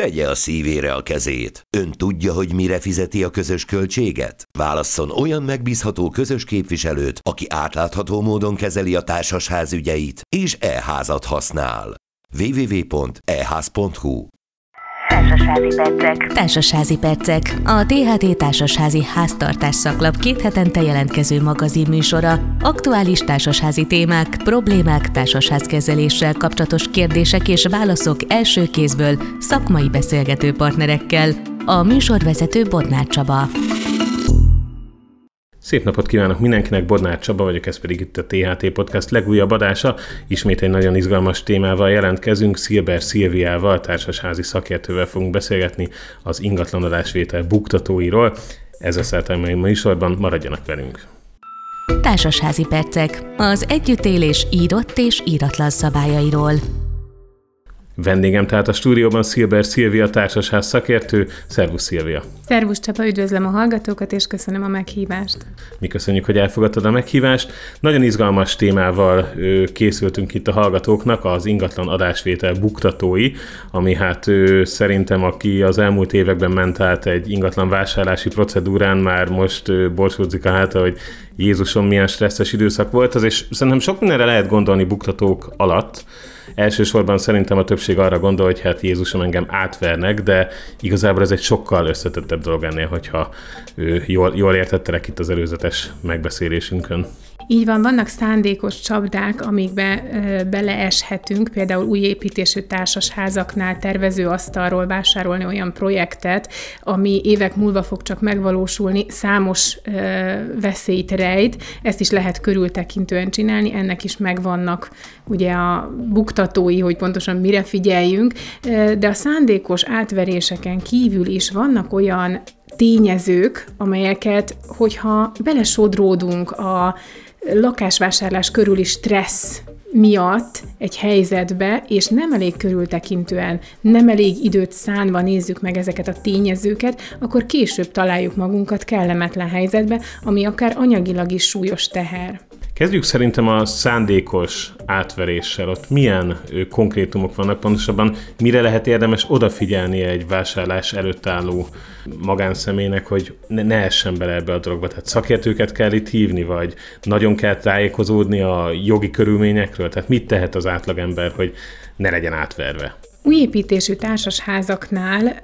Tegye a szívére a kezét. Ön tudja, hogy mire fizeti a közös költséget? Válasszon olyan megbízható közös képviselőt, aki átlátható módon kezeli a társasház ügyeit, és e-házat használ. www.eház.hu Társasházi percek. Társasházi percek. A THT Társasházi Háztartás szaklap két hetente jelentkező magazin műsora. Aktuális társasházi témák, problémák, társasházkezeléssel kapcsolatos kérdések és válaszok első kézből szakmai beszélgető partnerekkel. A műsorvezető Bodnár Csaba. Szép napot kívánok mindenkinek, Bodnár Csaba vagyok, ez pedig itt a THT Podcast legújabb adása. Ismét egy nagyon izgalmas témával jelentkezünk, Szilber Szilviával, társasházi szakértővel fogunk beszélgetni az ingatlanadásvétel buktatóiról. Ez a szertelmei műsorban, maradjanak velünk! Társasházi percek. Az együttélés írott és íratlan szabályairól. Vendégem tehát a stúdióban Szilber Szilvia társasház szakértő. Szervusz Szilvia! Szervusz Csaba, üdvözlöm a hallgatókat, és köszönöm a meghívást. Mi köszönjük, hogy elfogadtad a meghívást. Nagyon izgalmas témával készültünk itt a hallgatóknak, az ingatlan adásvétel buktatói, ami hát szerintem, aki az elmúlt években ment át egy ingatlan vásárlási procedúrán, már most borsódzik a háta, hogy Jézusom, milyen stresszes időszak volt az, és szerintem sok mindenre lehet gondolni buktatók alatt, Elsősorban szerintem a többség arra gondol, hogy hát Jézusom engem átvernek, de igazából ez egy sokkal összetettebb dolog ennél, hogyha ő jól, jól értettelek itt az előzetes megbeszélésünkön. Így van, vannak szándékos csapdák, amikbe ö, beleeshetünk, például új építésű társasházaknál tervező asztalról vásárolni olyan projektet, ami évek múlva fog csak megvalósulni, számos ö, veszélyt rejt, ezt is lehet körültekintően csinálni, ennek is megvannak ugye a buktatói, hogy pontosan mire figyeljünk, de a szándékos átveréseken kívül is vannak olyan tényezők, amelyeket, hogyha belesodródunk a lakásvásárlás körüli stressz miatt egy helyzetbe, és nem elég körültekintően, nem elég időt szánva nézzük meg ezeket a tényezőket, akkor később találjuk magunkat kellemetlen helyzetbe, ami akár anyagilag is súlyos teher. Kezdjük szerintem a szándékos átveréssel. Ott milyen konkrétumok vannak, pontosabban mire lehet érdemes odafigyelni egy vásárlás előtt álló magánszemélynek, hogy ne, ne essen bele ebbe a dologba. Tehát szakértőket kell itt hívni, vagy nagyon kell tájékozódni a jogi körülményekről. Tehát mit tehet az átlagember, hogy ne legyen átverve? Új építésű társasházaknál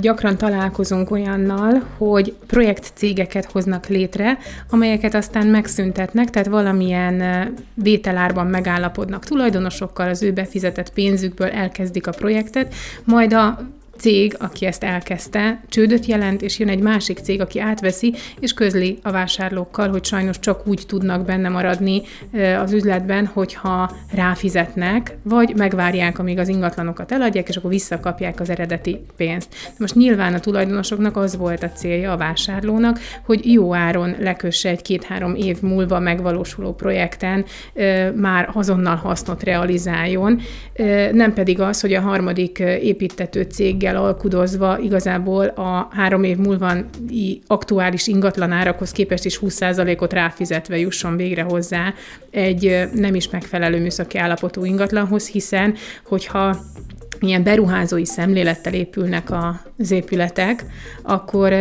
gyakran találkozunk olyannal, hogy projektcégeket hoznak létre, amelyeket aztán megszüntetnek, tehát valamilyen vételárban megállapodnak tulajdonosokkal, az ő befizetett pénzükből elkezdik a projektet, majd a cég, aki ezt elkezdte, csődöt jelent, és jön egy másik cég, aki átveszi, és közli a vásárlókkal, hogy sajnos csak úgy tudnak benne maradni az üzletben, hogyha ráfizetnek, vagy megvárják, amíg az ingatlanokat eladják, és akkor visszakapják az eredeti pénzt. Most nyilván a tulajdonosoknak az volt a célja a vásárlónak, hogy jó áron lekösse egy két-három év múlva megvalósuló projekten már azonnal hasznot realizáljon, nem pedig az, hogy a harmadik építető céggel céggel alkudozva igazából a három év múlva aktuális ingatlan árakhoz képest is 20%-ot ráfizetve jusson végre hozzá egy nem is megfelelő műszaki állapotú ingatlanhoz, hiszen hogyha ilyen beruházói szemlélettel épülnek az épületek, akkor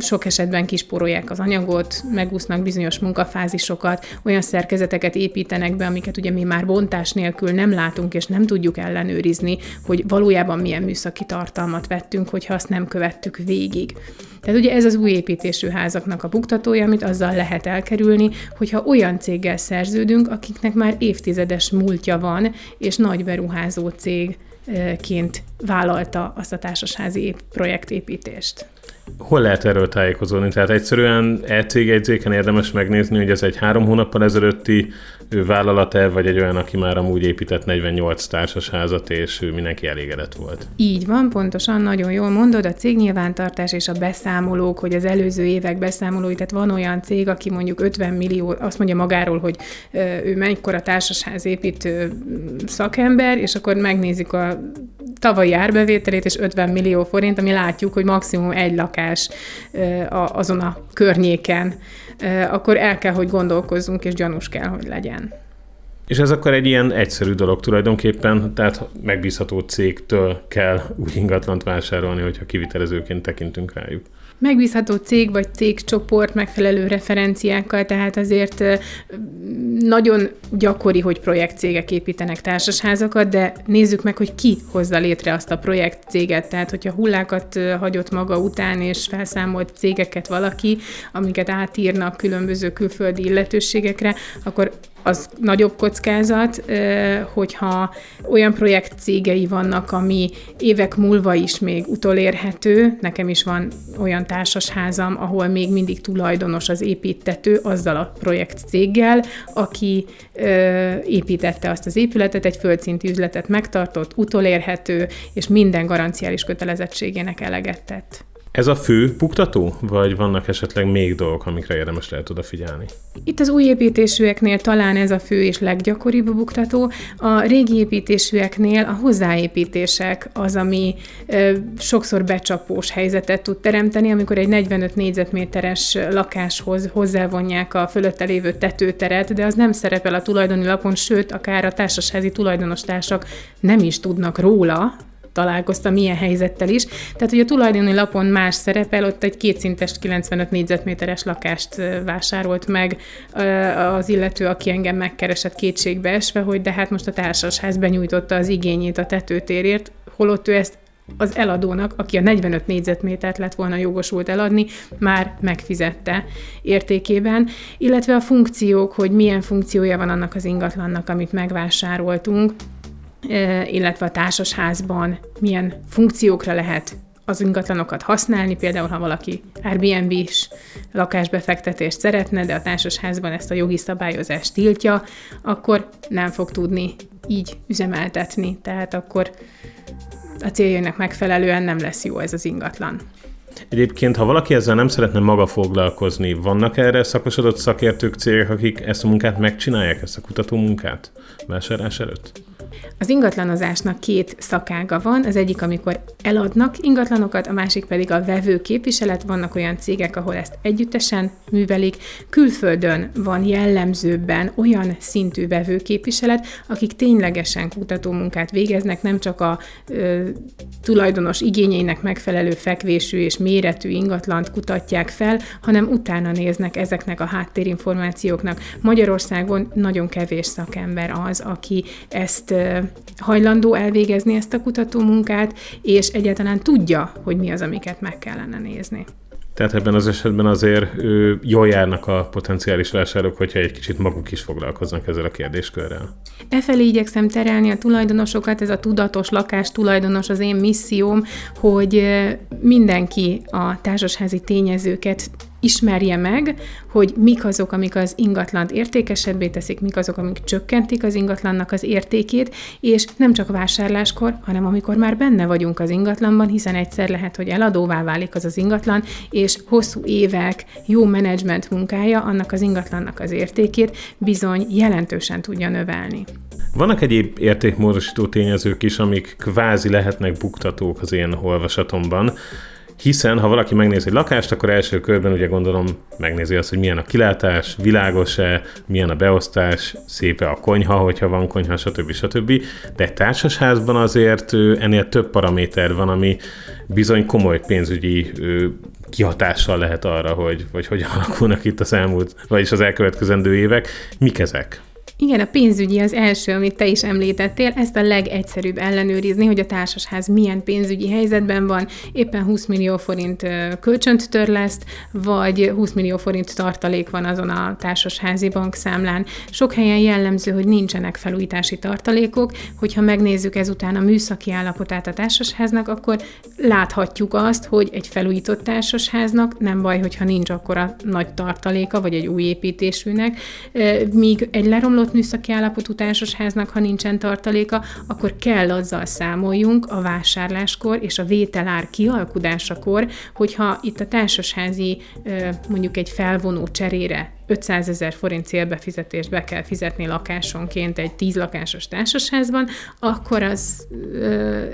sok esetben kisporolják az anyagot, megúsznak bizonyos munkafázisokat, olyan szerkezeteket építenek be, amiket ugye mi már bontás nélkül nem látunk, és nem tudjuk ellenőrizni, hogy valójában milyen műszaki tartalmat vettünk, hogyha azt nem követtük végig. Tehát ugye ez az új építésű házaknak a buktatója, amit azzal lehet elkerülni, hogyha olyan céggel szerződünk, akiknek már évtizedes múltja van, és nagy beruházó cég ként vállalta azt a társasházi projektépítést. Hol lehet erről tájékozódni? Tehát egyszerűen e-cégjegyzéken érdemes megnézni, hogy ez egy három hónappal ezelőtti vállalat-e, vagy egy olyan, aki már amúgy épített 48 társasházat, és ő mindenki elégedett volt. Így van, pontosan, nagyon jól mondod, a cégnyilvántartás és a beszámolók, hogy az előző évek beszámolói, tehát van olyan cég, aki mondjuk 50 millió, azt mondja magáról, hogy ő mennyikor a társasház építő szakember, és akkor megnézik a tavalyi árbevételét, és 50 millió forint, ami látjuk, hogy maximum egy lakás azon a környéken, akkor el kell, hogy gondolkozzunk, és gyanús kell, hogy legyen. És ez akkor egy ilyen egyszerű dolog tulajdonképpen, tehát megbízható cégtől kell úgy ingatlant vásárolni, hogyha kivitelezőként tekintünk rájuk megbízható cég vagy cégcsoport megfelelő referenciákkal, tehát azért nagyon gyakori, hogy projektcégek építenek társasházakat, de nézzük meg, hogy ki hozza létre azt a projektcéget. Tehát, hogyha hullákat hagyott maga után, és felszámolt cégeket valaki, amiket átírnak különböző külföldi illetőségekre, akkor az nagyobb kockázat, hogyha olyan projekt cégei vannak, ami évek múlva is még utolérhető. Nekem is van olyan társasházam, ahol még mindig tulajdonos az építető azzal a projekt céggel, aki építette azt az épületet, egy földszinti üzletet megtartott, utolérhető, és minden garanciális kötelezettségének eleget tett. Ez a fő buktató, vagy vannak esetleg még dolgok, amikre érdemes lehet odafigyelni? Itt az új építésűeknél talán ez a fő és leggyakoribb buktató. A régi építésűeknél a hozzáépítések az, ami ö, sokszor becsapós helyzetet tud teremteni, amikor egy 45 négyzetméteres lakáshoz hozzávonják a fölötte lévő tetőteret, de az nem szerepel a tulajdoni lapon, sőt, akár a társasházi tulajdonostársak nem is tudnak róla, találkoztam ilyen helyzettel is. Tehát, hogy a tulajdoni lapon más szerepel, ott egy kétszintes 95 négyzetméteres lakást vásárolt meg az illető, aki engem megkeresett kétségbe esve, hogy de hát most a társasház benyújtotta az igényét a tetőtérért, holott ő ezt az eladónak, aki a 45 négyzetmétert lett volna jogosult eladni, már megfizette értékében, illetve a funkciók, hogy milyen funkciója van annak az ingatlannak, amit megvásároltunk, illetve a társasházban milyen funkciókra lehet az ingatlanokat használni, például ha valaki Airbnb-s lakásbefektetést szeretne, de a társasházban ezt a jogi szabályozást tiltja, akkor nem fog tudni így üzemeltetni, tehát akkor a céljainak megfelelően nem lesz jó ez az ingatlan. Egyébként, ha valaki ezzel nem szeretne maga foglalkozni, vannak erre szakosodott szakértők, cégek, akik ezt a munkát megcsinálják, ezt a kutató munkát vásárlás előtt? Az ingatlanozásnak két szakága van, az egyik, amikor eladnak ingatlanokat, a másik pedig a vevő képviselet. Vannak olyan cégek, ahol ezt együttesen művelik. Külföldön van jellemzőbben olyan szintű vevőképviselet, akik ténylegesen kutatómunkát végeznek, nem csak a ö, tulajdonos igényeinek megfelelő fekvésű és méretű ingatlant kutatják fel, hanem utána néznek ezeknek a háttérinformációknak. Magyarországon nagyon kevés szakember az, aki ezt hajlandó elvégezni ezt a kutatómunkát, és egyáltalán tudja, hogy mi az, amiket meg kellene nézni. Tehát ebben az esetben azért ő, jól járnak a potenciális vásárok, hogyha egy kicsit maguk is foglalkoznak ezzel a kérdéskörrel. E felé igyekszem terelni a tulajdonosokat, ez a tudatos lakás tulajdonos az én misszióm, hogy mindenki a társasházi tényezőket ismerje meg, hogy mik azok, amik az ingatlant értékesebbé teszik, mik azok, amik csökkentik az ingatlannak az értékét, és nem csak vásárláskor, hanem amikor már benne vagyunk az ingatlanban, hiszen egyszer lehet, hogy eladóvá válik az az ingatlan, és hosszú évek jó menedzsment munkája annak az ingatlannak az értékét bizony jelentősen tudja növelni. Vannak egyéb értékmódosító tényezők is, amik kvázi lehetnek buktatók az én olvasatomban. Hiszen, ha valaki megnézi egy lakást, akkor első körben ugye gondolom megnézi azt, hogy milyen a kilátás, világos-e, milyen a beosztás, szépe a konyha, hogyha van konyha, stb. stb. De egy társasházban azért ennél több paraméter van, ami bizony komoly pénzügyi kihatással lehet arra, hogy, hogy hogyan alakulnak itt az elmúlt, vagyis az elkövetkezendő évek. Mik ezek? Igen, a pénzügyi az első, amit te is említettél, ezt a legegyszerűbb ellenőrizni, hogy a társasház milyen pénzügyi helyzetben van, éppen 20 millió forint kölcsönt törleszt, vagy 20 millió forint tartalék van azon a társasházi bankszámlán. Sok helyen jellemző, hogy nincsenek felújítási tartalékok, hogyha megnézzük ezután a műszaki állapotát a társasháznak, akkor láthatjuk azt, hogy egy felújított társasháznak nem baj, hogyha nincs akkor a nagy tartaléka, vagy egy új építésűnek, míg egy leromlott romlott műszaki állapotú társasháznak, ha nincsen tartaléka, akkor kell azzal számoljunk a vásárláskor és a vételár kialkudásakor, hogyha itt a társasházi mondjuk egy felvonó cserére 500 ezer forint célbefizetést be kell fizetni lakásonként egy 10 lakásos társasházban, akkor az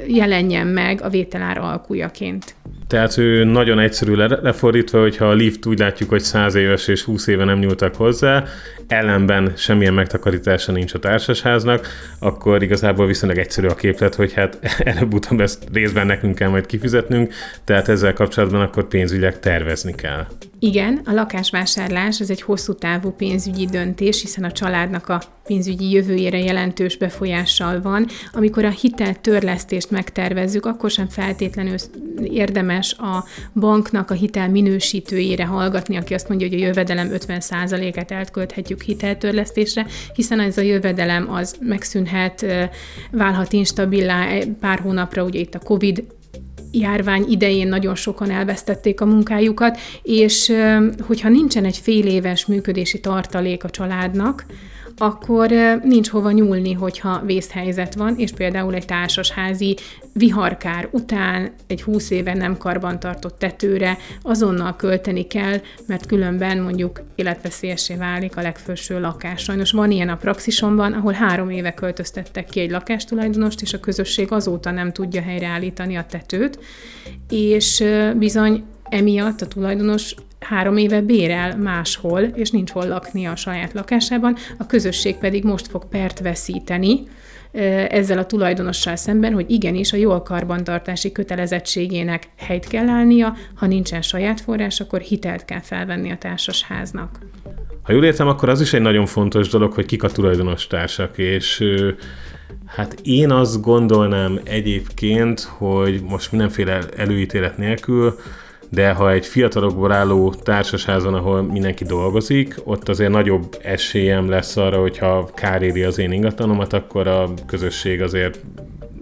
jelenjen meg a vételár alkujaként. Tehát ő nagyon egyszerű lefordítva, hogyha a lift úgy látjuk, hogy 100 éves és 20 éve nem nyúltak hozzá, ellenben semmilyen megtakarítása nincs a társasháznak, akkor igazából viszonylag egyszerű a képlet, hogy hát előbb-utóbb ezt részben nekünk kell majd kifizetnünk, tehát ezzel kapcsolatban akkor pénzügyek tervezni kell. Igen, a lakásvásárlás az egy hosszú távú pénzügyi döntés, hiszen a családnak a pénzügyi jövőjére jelentős befolyással van. Amikor a hitel törlesztést megtervezzük, akkor sem feltétlenül érdemes a banknak a hitel minősítőjére hallgatni, aki azt mondja, hogy a jövedelem 50%-át elkölthetjük hiteltörlesztésre, hiszen ez a jövedelem az megszűnhet, válhat instabilá pár hónapra, ugye itt a COVID járvány idején nagyon sokan elvesztették a munkájukat, és hogyha nincsen egy fél éves működési tartalék a családnak, akkor nincs hova nyúlni, hogyha vészhelyzet van, és például egy társasházi viharkár után egy húsz éve nem karbantartott tetőre azonnal költeni kell, mert különben mondjuk életveszélyesé válik a legfelső lakás. Sajnos van ilyen a praxisomban, ahol három éve költöztettek ki egy lakástulajdonost, és a közösség azóta nem tudja helyreállítani a tetőt, és bizony emiatt a tulajdonos három éve bérel máshol, és nincs hol lakni a saját lakásában, a közösség pedig most fog pert veszíteni, ezzel a tulajdonossal szemben, hogy igenis a jól karbantartási kötelezettségének helyt kell állnia, ha nincsen saját forrás, akkor hitelt kell felvenni a társasháznak. Ha jól értem, akkor az is egy nagyon fontos dolog, hogy kik a tulajdonos társak, és Hát én azt gondolnám egyébként, hogy most mindenféle előítélet nélkül, de ha egy fiatalokból álló társasházon, ahol mindenki dolgozik, ott azért nagyobb esélyem lesz arra, hogyha kár éri az én ingatlanomat, akkor a közösség azért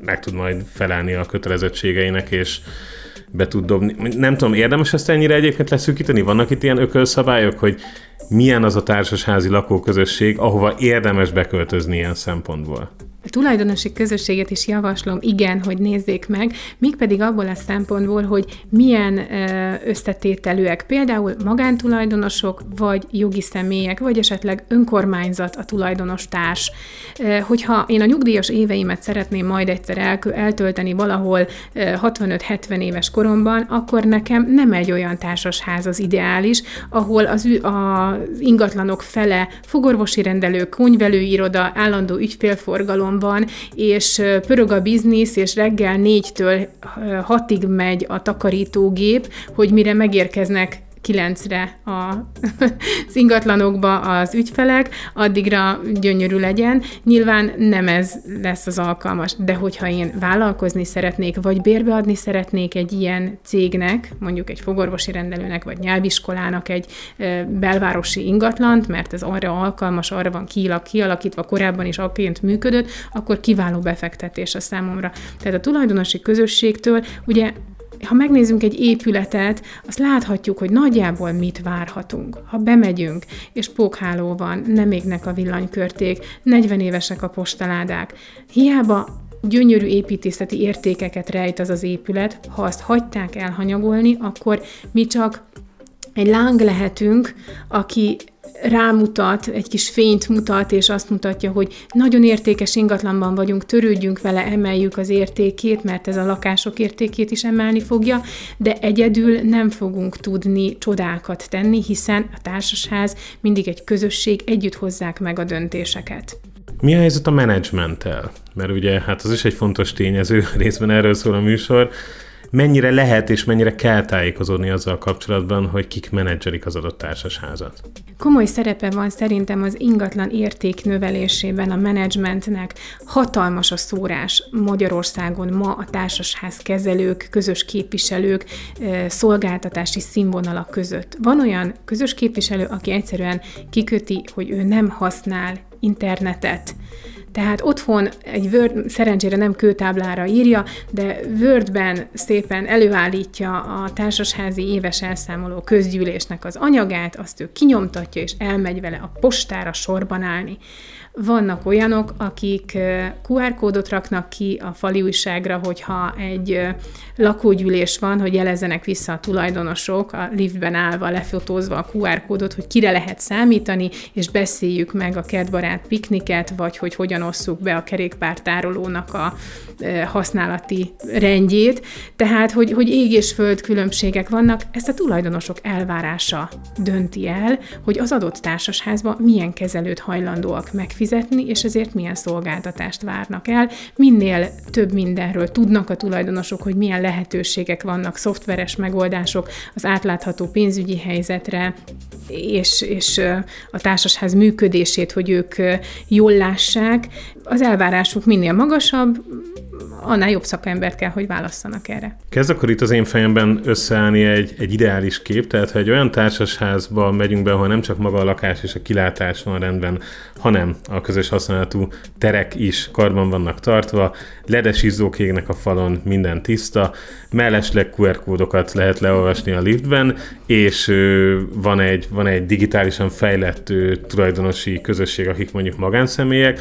meg tud majd felelni a kötelezettségeinek, és be tud dobni. Nem tudom, érdemes ezt ennyire egyébként leszűkíteni? Vannak itt ilyen ökölszabályok, hogy milyen az a társasházi lakóközösség, ahova érdemes beköltözni ilyen szempontból? A tulajdonosi közösséget is javaslom, igen, hogy nézzék meg, mégpedig abból a szempontból, hogy milyen összetételűek, például magántulajdonosok, vagy jogi személyek, vagy esetleg önkormányzat a tulajdonos társ. Hogyha én a nyugdíjas éveimet szeretném majd egyszer eltölteni valahol 65-70 éves koromban, akkor nekem nem egy olyan társasház az ideális, ahol az, az ingatlanok fele fogorvosi rendelő, konyvelőiroda, állandó ügyfélforgalom, van, és pörög a biznisz, és reggel négytől hatig megy a takarítógép, hogy mire megérkeznek kilencre a, az ingatlanokba az ügyfelek, addigra gyönyörű legyen. Nyilván nem ez lesz az alkalmas, de hogyha én vállalkozni szeretnék, vagy bérbeadni szeretnék egy ilyen cégnek, mondjuk egy fogorvosi rendelőnek, vagy nyelviskolának egy belvárosi ingatlant, mert ez arra alkalmas, arra van kialakítva, korábban is akként működött, akkor kiváló befektetés a számomra. Tehát a tulajdonosi közösségtől ugye ha megnézzünk egy épületet, azt láthatjuk, hogy nagyjából mit várhatunk. Ha bemegyünk, és pókháló van, nem égnek a villanykörték, 40 évesek a postaládák, hiába gyönyörű építészeti értékeket rejt az az épület, ha azt hagyták elhanyagolni, akkor mi csak egy láng lehetünk, aki rámutat, egy kis fényt mutat, és azt mutatja, hogy nagyon értékes ingatlanban vagyunk, törődjünk vele, emeljük az értékét, mert ez a lakások értékét is emelni fogja, de egyedül nem fogunk tudni csodákat tenni, hiszen a társasház mindig egy közösség, együtt hozzák meg a döntéseket. Mi a helyzet a menedzsmenttel? Mert ugye hát az is egy fontos tényező, részben erről szól a műsor mennyire lehet és mennyire kell tájékozódni azzal kapcsolatban, hogy kik menedzserik az adott társasházat? Komoly szerepe van szerintem az ingatlan érték növelésében a menedzsmentnek. Hatalmas a szórás Magyarországon ma a társasház kezelők, közös képviselők, szolgáltatási színvonalak között. Van olyan közös képviselő, aki egyszerűen kiköti, hogy ő nem használ internetet, tehát otthon egy Word, szerencsére nem kőtáblára írja, de Wordben szépen előállítja a társasházi éves elszámoló közgyűlésnek az anyagát, azt ő kinyomtatja, és elmegy vele a postára sorban állni. Vannak olyanok, akik QR kódot raknak ki a fali újságra, hogyha egy lakógyűlés van, hogy jelezzenek vissza a tulajdonosok a liftben állva, lefotózva a QR kódot, hogy kire lehet számítani, és beszéljük meg a kertbarát pikniket, vagy hogy hogyan osszuk be a kerékpártárolónak a használati rendjét. Tehát, hogy, hogy ég és föld különbségek vannak, ezt a tulajdonosok elvárása dönti el, hogy az adott társasházban milyen kezelőt hajlandóak megfizetni, és ezért milyen szolgáltatást várnak el. Minél több mindenről tudnak a tulajdonosok, hogy milyen lehetőségek vannak, szoftveres megoldások az átlátható pénzügyi helyzetre, és, és a társasház működését, hogy ők jól lássák. Az elvárásuk minél magasabb, annál jobb szakembert kell, hogy válasszanak erre. Kezd akkor itt az én fejemben összeállni egy, egy ideális kép, tehát ha egy olyan társasházba megyünk be, ahol nem csak maga a lakás és a kilátás van rendben, hanem a közös használatú terek is karban vannak tartva, ledes izzók égnek a falon, minden tiszta, mellesleg QR kódokat lehet leolvasni a liftben, és van egy, van egy digitálisan fejlett tulajdonosi közösség, akik mondjuk magánszemélyek,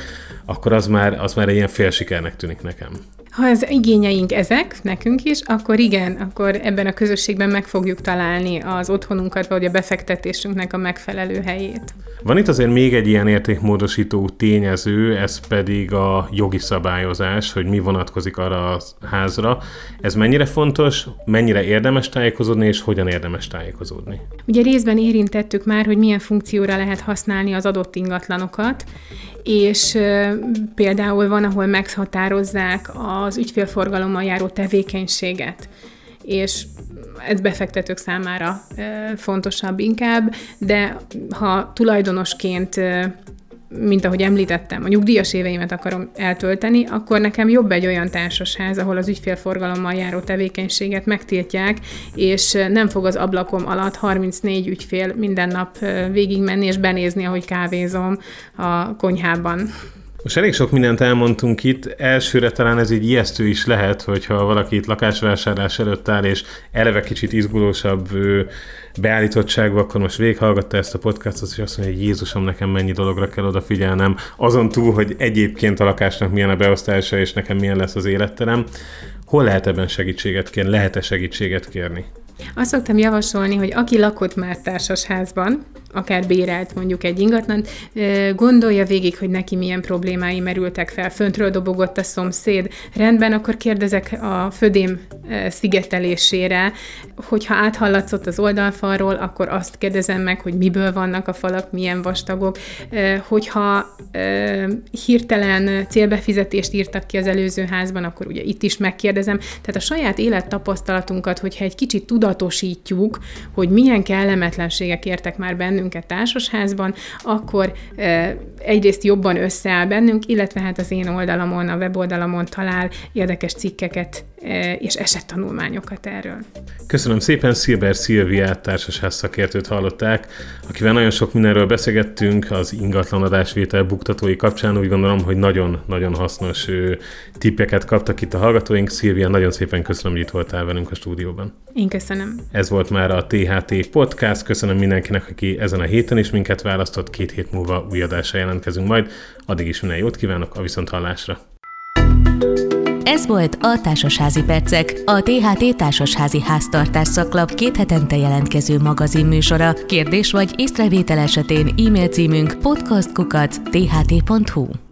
akkor az már, az már egy ilyen félsikernek tűnik nekem. Ha az igényeink ezek, nekünk is, akkor igen, akkor ebben a közösségben meg fogjuk találni az otthonunkat, vagy a befektetésünknek a megfelelő helyét. Van itt azért még egy ilyen értékmódosító tényező, ez pedig a jogi szabályozás, hogy mi vonatkozik arra a házra. Ez mennyire fontos, mennyire érdemes tájékozódni, és hogyan érdemes tájékozódni? Ugye részben érintettük már, hogy milyen funkcióra lehet használni az adott ingatlanokat, és például van, ahol meghatározzák az ügyfélforgalommal járó tevékenységet, és ez befektetők számára fontosabb inkább, de ha tulajdonosként mint ahogy említettem, a nyugdíjas éveimet akarom eltölteni, akkor nekem jobb egy olyan társasház, ahol az ügyfélforgalommal járó tevékenységet megtiltják, és nem fog az ablakom alatt 34 ügyfél minden nap végigmenni és benézni, ahogy kávézom a konyhában. Most elég sok mindent elmondtunk itt, elsőre talán ez így ijesztő is lehet, hogyha valaki itt lakásvásárlás előtt áll, és eleve kicsit izgulósabb beállítottságban, akkor most végighallgatta ezt a podcastot, és azt mondja, hogy Jézusom, nekem mennyi dologra kell odafigyelnem, azon túl, hogy egyébként a lakásnak milyen a beosztása, és nekem milyen lesz az életterem. Hol lehet ebben segítséget kérni? Lehet-e segítséget kérni? Azt szoktam javasolni, hogy aki lakott már társasházban, akár bérelt mondjuk egy ingatlan, gondolja végig, hogy neki milyen problémái merültek fel. Föntről dobogott a szomszéd. Rendben, akkor kérdezek a födém szigetelésére, hogyha áthallatszott az oldalfalról, akkor azt kérdezem meg, hogy miből vannak a falak, milyen vastagok. Hogyha hirtelen célbefizetést írtak ki az előző házban, akkor ugye itt is megkérdezem. Tehát a saját élettapasztalatunkat, hogyha egy kicsit tudatosítjuk, hogy milyen kellemetlenségek értek már bennünk, bennünket társasházban, akkor egyrészt jobban összeáll bennünk, illetve hát az én oldalamon, a weboldalamon talál érdekes cikkeket és esettanulmányokat erről. Köszönöm szépen, Szilber Szilviát társasház szakértőt hallották, akivel nagyon sok mindenről beszélgettünk az ingatlan adásvétel buktatói kapcsán. Úgy gondolom, hogy nagyon-nagyon hasznos tippeket kaptak itt a hallgatóink. Szilvia, nagyon szépen köszönöm, hogy itt voltál velünk a stúdióban. Én köszönöm. Ez volt már a THT Podcast. Köszönöm mindenkinek, aki ezen a héten is minket választott. Két hét múlva új adásra jelentkezünk majd. Addig is minden jót kívánok, a viszonthallásra. Ez volt a Társasházi Percek, a THT Társasházi Háztartás szaklap két hetente jelentkező magazinműsora. Kérdés vagy észrevétel esetén e-mail címünk podcastkukac.tht.hu